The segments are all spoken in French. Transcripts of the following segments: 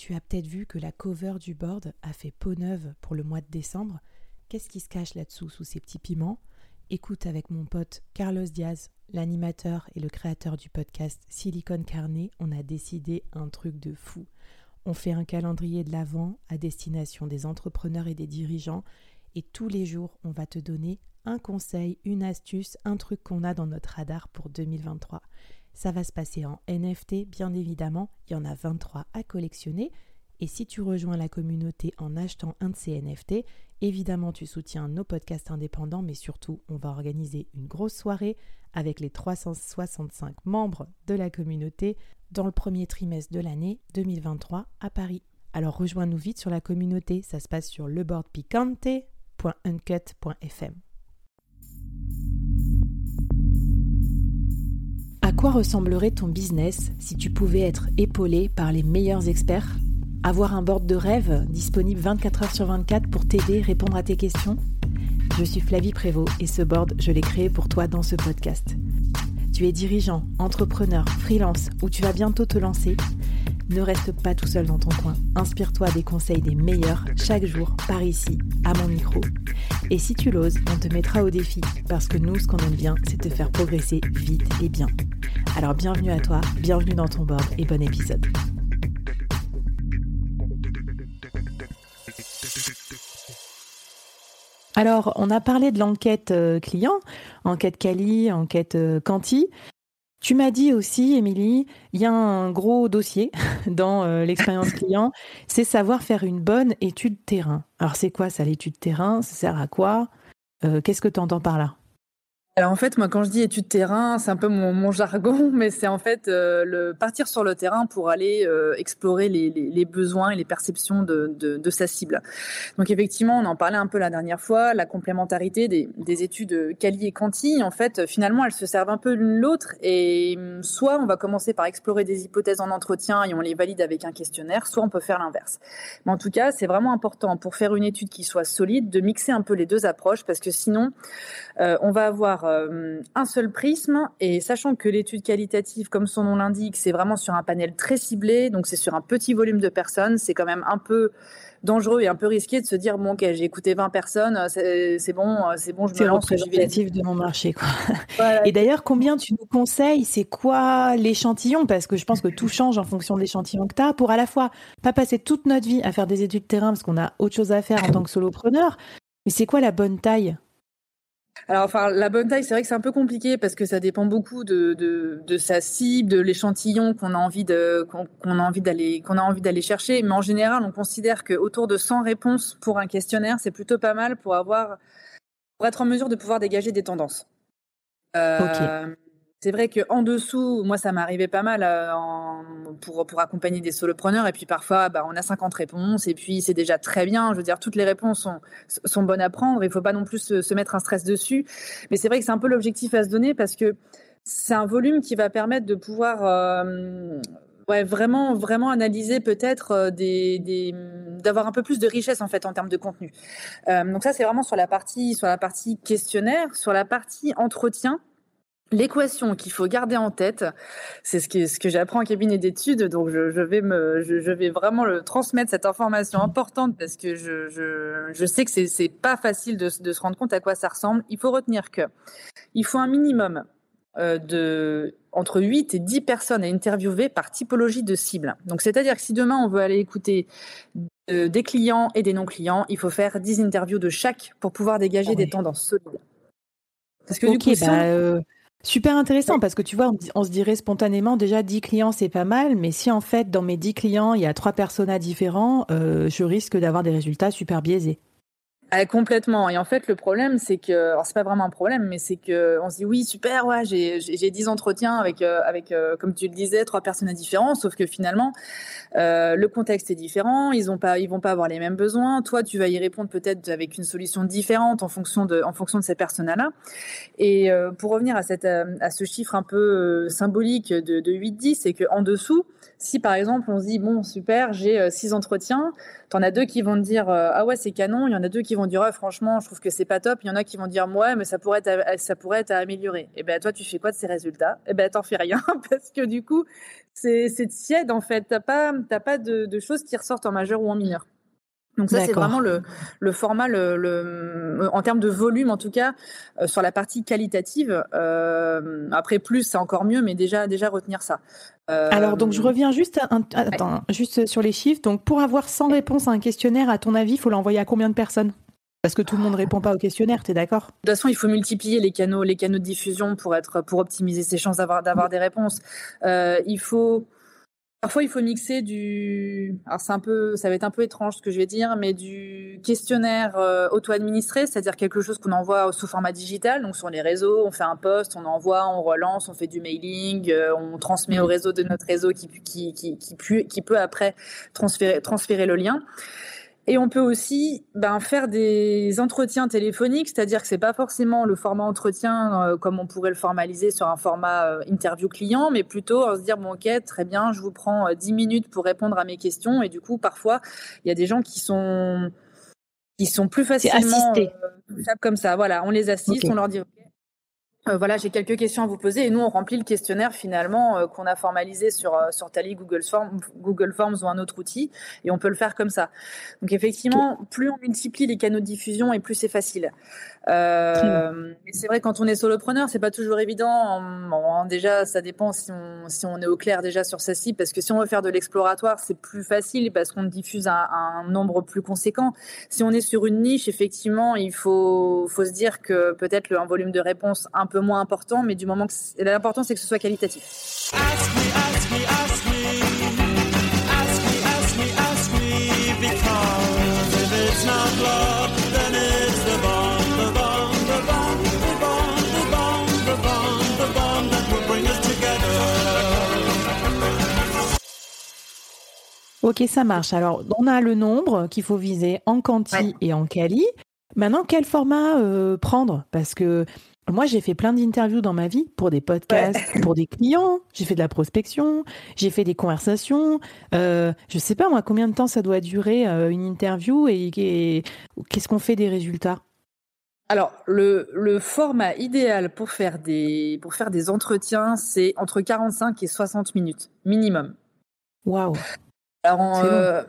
Tu as peut-être vu que la cover du board a fait peau neuve pour le mois de décembre. Qu'est-ce qui se cache là-dessous sous ces petits piments? Écoute avec mon pote Carlos Diaz, l'animateur et le créateur du podcast Silicon Carnet, on a décidé un truc de fou. On fait un calendrier de l'Avent à destination des entrepreneurs et des dirigeants et tous les jours, on va te donner un conseil, une astuce, un truc qu'on a dans notre radar pour 2023. Ça va se passer en NFT, bien évidemment, il y en a 23 à collectionner. Et si tu rejoins la communauté en achetant un de ces NFT, évidemment tu soutiens nos podcasts indépendants, mais surtout on va organiser une grosse soirée avec les 365 membres de la communauté dans le premier trimestre de l'année 2023 à Paris. Alors rejoins-nous vite sur la communauté, ça se passe sur leboardpicante.uncut.fm. quoi ressemblerait ton business si tu pouvais être épaulé par les meilleurs experts? Avoir un board de rêve disponible 24 heures sur 24 pour t'aider, répondre à tes questions? Je suis Flavie Prévost et ce board, je l'ai créé pour toi dans ce podcast. Tu es dirigeant, entrepreneur, freelance ou tu vas bientôt te lancer? Ne reste pas tout seul dans ton coin. Inspire-toi des conseils des meilleurs chaque jour par ici, à mon micro. Et si tu l'oses, on te mettra au défi parce que nous, ce qu'on aime bien, c'est te faire progresser vite et bien. Alors bienvenue à toi, bienvenue dans ton board et bon épisode. Alors, on a parlé de l'enquête euh, client, enquête Cali, enquête euh, Canti. Tu m'as dit aussi, Émilie, il y a un gros dossier dans euh, l'expérience client, c'est savoir faire une bonne étude terrain. Alors c'est quoi ça l'étude terrain? Ça sert à quoi? Euh, Qu'est-ce que tu entends par là? En fait, moi, quand je dis étude terrain, c'est un peu mon, jargon, mais c'est en fait euh, partir sur le terrain pour aller euh, explorer les, besoins et les perceptions de, sa cible. Donc effectivement, on en parlait un peu la dernière fois, la complémentarité des, études Cali et Canti, en fait, finalement, elles se servent un peu l'une l'autre, et hum, soit on va commencer par explorer des hypothèses en entretien et on les valide avec un questionnaire, soit on peut faire l'inverse. Mais en tout cas, c'est vraiment important pour faire une étude qui soit solide de mixer un peu les deux approches, parce que sinon, euh, on va avoir euh, un seul prisme. Et sachant que l'étude qualitative, comme son nom l'indique, c'est vraiment sur un panel très ciblé, donc c'est sur un petit volume de personnes, c'est quand même un peu dangereux et un peu risqué de se dire bon ok j'ai écouté 20 personnes c'est bon c'est bon je me lance représentatif de mon marché quoi. et d'ailleurs combien tu nous conseilles c'est quoi l'échantillon? Parce que je pense que tout change en fonction de l'échantillon que tu as pour à la fois pas passer toute notre vie à faire des études de terrain parce qu'on a autre chose à faire en tant que solopreneur mais c'est quoi la bonne taille? Alors, enfin, la bonne taille, c'est vrai que c'est un peu compliqué parce que ça dépend beaucoup de, de, sa cible, de l'échantillon qu'on a envie de qu'on a envie d'aller qu'on a envie d'aller chercher. Mais en général, on considère que autour de 100 réponses pour un questionnaire, c'est plutôt pas mal pour avoir pour être en mesure de pouvoir dégager des tendances. Euh, c'est vrai qu'en dessous, moi, ça m'arrivait pas mal euh, pour, pour accompagner des solopreneurs. Et puis parfois, bah, on a 50 réponses et puis c'est déjà très bien. Je veux dire, toutes les réponses sont, sont bonnes à prendre. Il ne faut pas non plus se, mettre un stress dessus. Mais c'est vrai que c'est un peu l'objectif à se donner parce que c'est un volume qui va permettre de pouvoir euh, ouais, vraiment, vraiment analyser peut-être euh, des, des d'avoir un peu plus de richesse en fait en termes de contenu. donc ça, c'est vraiment sur la partie, sur la partie questionnaire, sur la partie entretien. L'équation qu'il faut garder en tête, c'est ce que, ce que j'apprends en cabinet d'études, donc je, je vais me, je, je, vais vraiment le transmettre cette information importante parce que je, je, je sais que c'est, c'est pas facile de, de, se rendre compte à quoi ça ressemble. Il faut retenir que il faut un minimum euh, de entre 8 et 10 personnes à interviewer par typologie de cible. Donc c'est-à-dire que si demain on veut aller écouter euh, des clients et des non-clients, il faut faire 10 interviews de chaque pour pouvoir dégager des tendances solides. Parce que du coup, bah, euh, Super intéressant parce que tu vois, on, se dirait spontanément déjà 10 clients c'est pas mal, mais si en fait dans mes 10 clients il y a trois personnages différents, euh, je risque d'avoir des résultats super biaisés. Ah, complètement. Et en fait, le problème, c'est que, alors c'est pas vraiment un problème, mais c'est que on se dit oui, super, ouais, j'ai j'ai dix entretiens avec euh, avec euh, comme tu le disais, trois personnes différentes, sauf que finalement, euh, le contexte est différent, ils ont pas, ils vont pas avoir les mêmes besoins. Toi, tu vas y répondre peut-être avec une solution différente en fonction de en fonction de ces personnes-là. Et pour revenir à cette à ce chiffre un peu symbolique de, de 8-10, c'est que en dessous, si par exemple on se dit bon super, j'ai six entretiens, t'en as deux qui vont te dire ah ouais c'est canon, il y en a deux qui vont dire franchement je trouve que c'est pas top. Il y en a qui vont dire ouais mais ça pourrait être ça pourrait être à améliorer. Et ben toi tu fais quoi de ces résultats? Et ben t'en fais rien parce que du coup c'est tiède en fait. T'as pas t'as pas de, de choses qui ressortent en majeur ou en mineur. Donc ça, c'est vraiment le, le format, le, le, en termes de volume en tout cas, euh, sur la partie qualitative. Euh, après, plus, c'est encore mieux, mais déjà, déjà retenir ça. Euh, Alors, donc je reviens juste, attends, juste sur les chiffres. Donc, pour avoir 100 réponses à un questionnaire, à ton avis, il faut l'envoyer à combien de personnes? Parce que tout le monde répond pas au questionnaire, tu es d'accord? De toute façon, il faut multiplier les canaux, les canaux de diffusion pour être, pour optimiser ses chances d'avoir, d'avoir des réponses. Euh, il faut, parfois, il faut mixer du, alors c'est un peu, ça va être un peu étrange ce que je vais dire, mais du questionnaire euh, auto-administré, c'est-à-dire quelque chose qu'on envoie sous format digital, donc sur les réseaux, on fait un post, on envoie, on relance, on fait du mailing, euh, on transmet au réseau de notre réseau qui, qui, qui, qui, qui, qui peut après transférer, transférer le lien. Et on peut aussi ben, faire des entretiens téléphoniques, c'est-à-dire que c'est pas forcément le format entretien euh, comme on pourrait le formaliser sur un format euh, interview client, mais plutôt se dire bon ok très bien, je vous prends 10 euh, minutes pour répondre à mes questions. Et du coup parfois il y a des gens qui sont qui sont plus facilement comme ça. Voilà, on les assiste, on leur dit euh, voilà, j'ai quelques questions à vous poser et nous on remplit le questionnaire finalement euh, qu'on a formalisé sur euh, sur Tally, Google Forms, Google Forms ou un autre outil et on peut le faire comme ça. Donc effectivement, plus on multiplie les canaux de diffusion et plus c'est facile. Euh, c'est vrai quand on est solopreneur, c'est pas toujours évident. Bon, déjà, ça dépend si on, si on est au clair déjà sur sa cible, parce que si on veut faire de l'exploratoire, c'est plus facile parce qu'on diffuse un, un, nombre plus conséquent. Si on est sur une niche, effectivement, il faut, faut se dire que peut-être un volume de réponse un peu moins important, mais du moment que l'important c'est que ce soit qualitatif. Ask me, ask me, ask me. Ok, ça marche. Alors, on a le nombre qu'il faut viser en quanti et en quali. Maintenant, quel format euh, prendre? Parce que moi, j'ai fait plein d'interviews dans ma vie pour des podcasts, pour des clients. J'ai fait de la prospection, j'ai fait des conversations. Euh, je sais pas moi combien de temps ça doit durer euh, une interview et, qu'est-ce qu'on fait des résultats? Alors, le, le, format idéal pour faire des, pour faire des entretiens, c'est entre 45 et 60 minutes, minimum. Waouh! Alors, euh,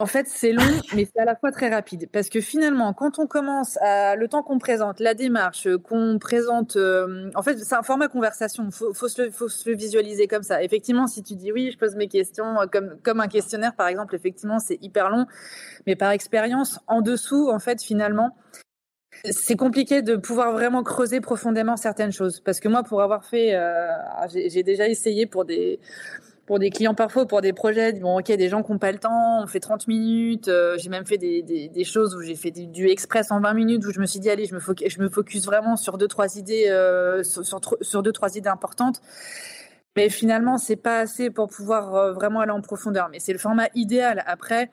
en fait, c'est long, mais c'est à la fois très rapide. Parce que finalement, quand on commence à le temps qu'on présente, la démarche, qu'on présente, euh, en fait, c'est un format conversation. Il faut, faut, se le, faut se le visualiser comme ça. Effectivement, si tu dis oui, je pose mes questions, euh, comme, comme un questionnaire, par exemple, effectivement, c'est hyper long. Mais par expérience, en dessous, en fait, finalement, c'est compliqué de pouvoir vraiment creuser profondément certaines choses. Parce que moi, pour avoir fait, euh, j'ai déjà essayé pour des pour des clients parfois, pour des projets, bon, ok, des gens qui n'ont pas le temps, on fait 30 minutes. Euh, j'ai même fait des, choses où j'ai fait du, express en 20 minutes, où je me suis dit, allez, je me, focus, je me focus vraiment sur deux, trois idées, euh, sur, sur, deux, trois idées importantes. Mais finalement, c'est pas assez pour pouvoir euh, vraiment aller en profondeur. Mais c'est le format idéal. Après,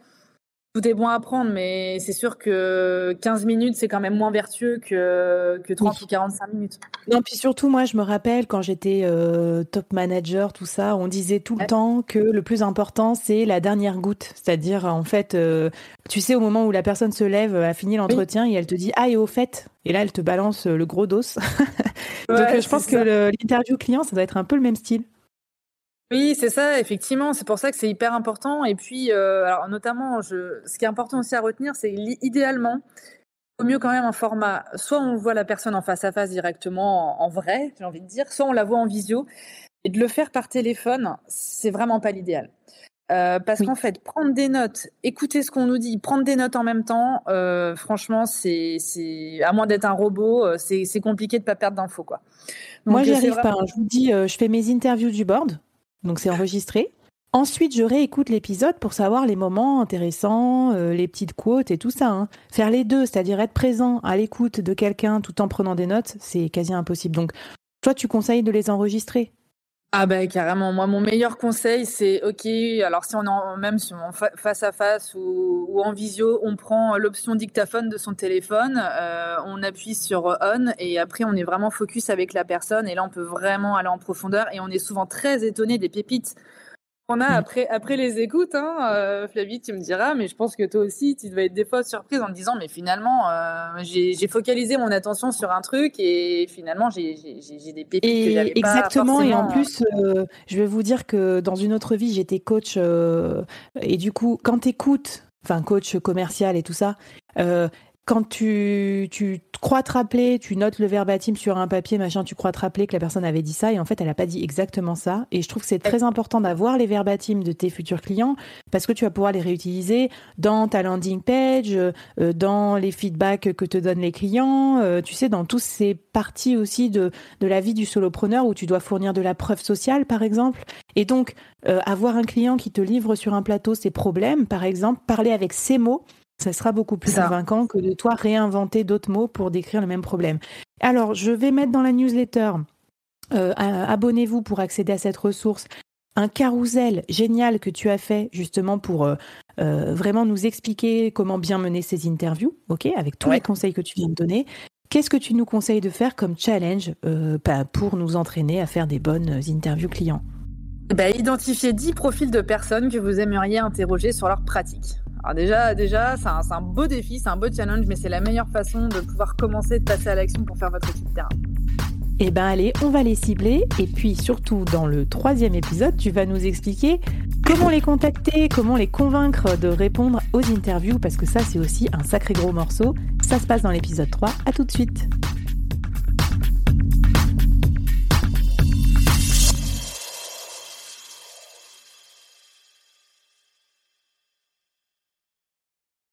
tout est bon à prendre, mais c'est sûr que 15 minutes, c'est quand même moins vertueux que, que 30 ou 45 minutes. Non, puis surtout, moi, je me rappelle quand j'étais euh, top manager, tout ça, on disait tout le temps que le plus important, c'est la dernière goutte. C'est-à-dire, en fait, euh, tu sais, au moment où la personne se lève, a fini l'entretien et elle te dit Ah, et au fait Et là, elle te balance le gros dos. Donc, je pense que l'interview client, ça doit être un peu le même style. Oui, c'est ça, effectivement. C'est pour ça que c'est hyper important. Et puis, euh, alors notamment, je, ce qui est important aussi à retenir, c'est idéalement, au mieux quand même un format. Soit on voit la personne en face à face directement, en, vrai, j'ai envie de dire, soit on la voit en visio. Et de le faire par téléphone, c'est vraiment pas l'idéal. Euh, parce qu'en fait, prendre des notes, écouter ce qu'on nous dit, prendre des notes en même temps, euh, franchement, c'est, c'est à moins d'être un robot, euh, c'est, c'est compliqué de pas perdre d'infos, quoi. Moi, j'y arrive pas. Hein. Je vous dis, euh, je fais mes interviews du board, donc c'est enregistré. Ensuite, je réécoute l'épisode pour savoir les moments intéressants, euh, les petites quotes et tout ça. Hein. Faire les deux, c'est-à-dire être présent à l'écoute de quelqu'un tout en prenant des notes, c'est quasi impossible. Donc, toi, tu conseilles de les enregistrer? Ah ben carrément, moi mon meilleur conseil c'est ok, alors si on est même face à face ou, en visio, on prend l'option dictaphone de son téléphone, euh, on appuie sur on et après on est vraiment focus avec la personne et là on peut vraiment aller en profondeur et on est souvent très étonné des pépites on a mm. après, après les écoutes, hein, euh, Flavie, tu me diras, mais je pense que toi aussi, tu devais être des fois surprise en te disant, mais finalement, euh, j'ai focalisé mon attention sur un truc et finalement, j'ai des pépites que j'avais pas Exactement, et en plus, euh, je vais vous dire que dans une autre vie, j'étais coach et du coup, quand tu écoutes, enfin coach commercial et tout ça, quand tu, tu crois te rappeler, tu notes le verbatim sur un papier, machin, tu crois te rappeler que la personne avait dit ça et en fait elle n'a pas dit exactement ça. Et je trouve que c'est très important d'avoir les verbatims de tes futurs clients parce que tu vas pouvoir les réutiliser dans ta landing page, euh, dans les feedbacks que te donnent les clients, euh, tu sais, dans toutes ces parties aussi de, de la vie du solopreneur où tu dois fournir de la preuve sociale par exemple. Et donc euh, avoir un client qui te livre sur un plateau ses problèmes, par exemple, parler avec ses mots ça sera beaucoup plus convaincant que de toi réinventer d'autres mots pour décrire le même problème. Alors, je vais mettre dans la newsletter, euh, abonnez-vous pour accéder à cette ressource, un carrousel génial que tu as fait justement pour euh, euh, vraiment nous expliquer comment bien mener ces interviews, ok, avec tous les conseils que tu viens de donner. Qu'est-ce que tu nous conseilles de faire comme challenge bah, pour nous entraîner à faire des bonnes interviews clients? Bah, Identifier 10 profils de personnes que vous aimeriez interroger sur leur pratique. Alors déjà, déjà c'est un, beau défi, c'est un beau challenge, mais c'est la meilleure façon de pouvoir commencer, de passer à l'action pour faire votre équipe terrain. Eh ben allez, on va les cibler et puis surtout dans le troisième épisode, tu vas nous expliquer comment les contacter, comment les convaincre de répondre aux interviews parce que ça c'est aussi un sacré gros morceau. Ça se passe dans l'épisode 3. À tout de suite.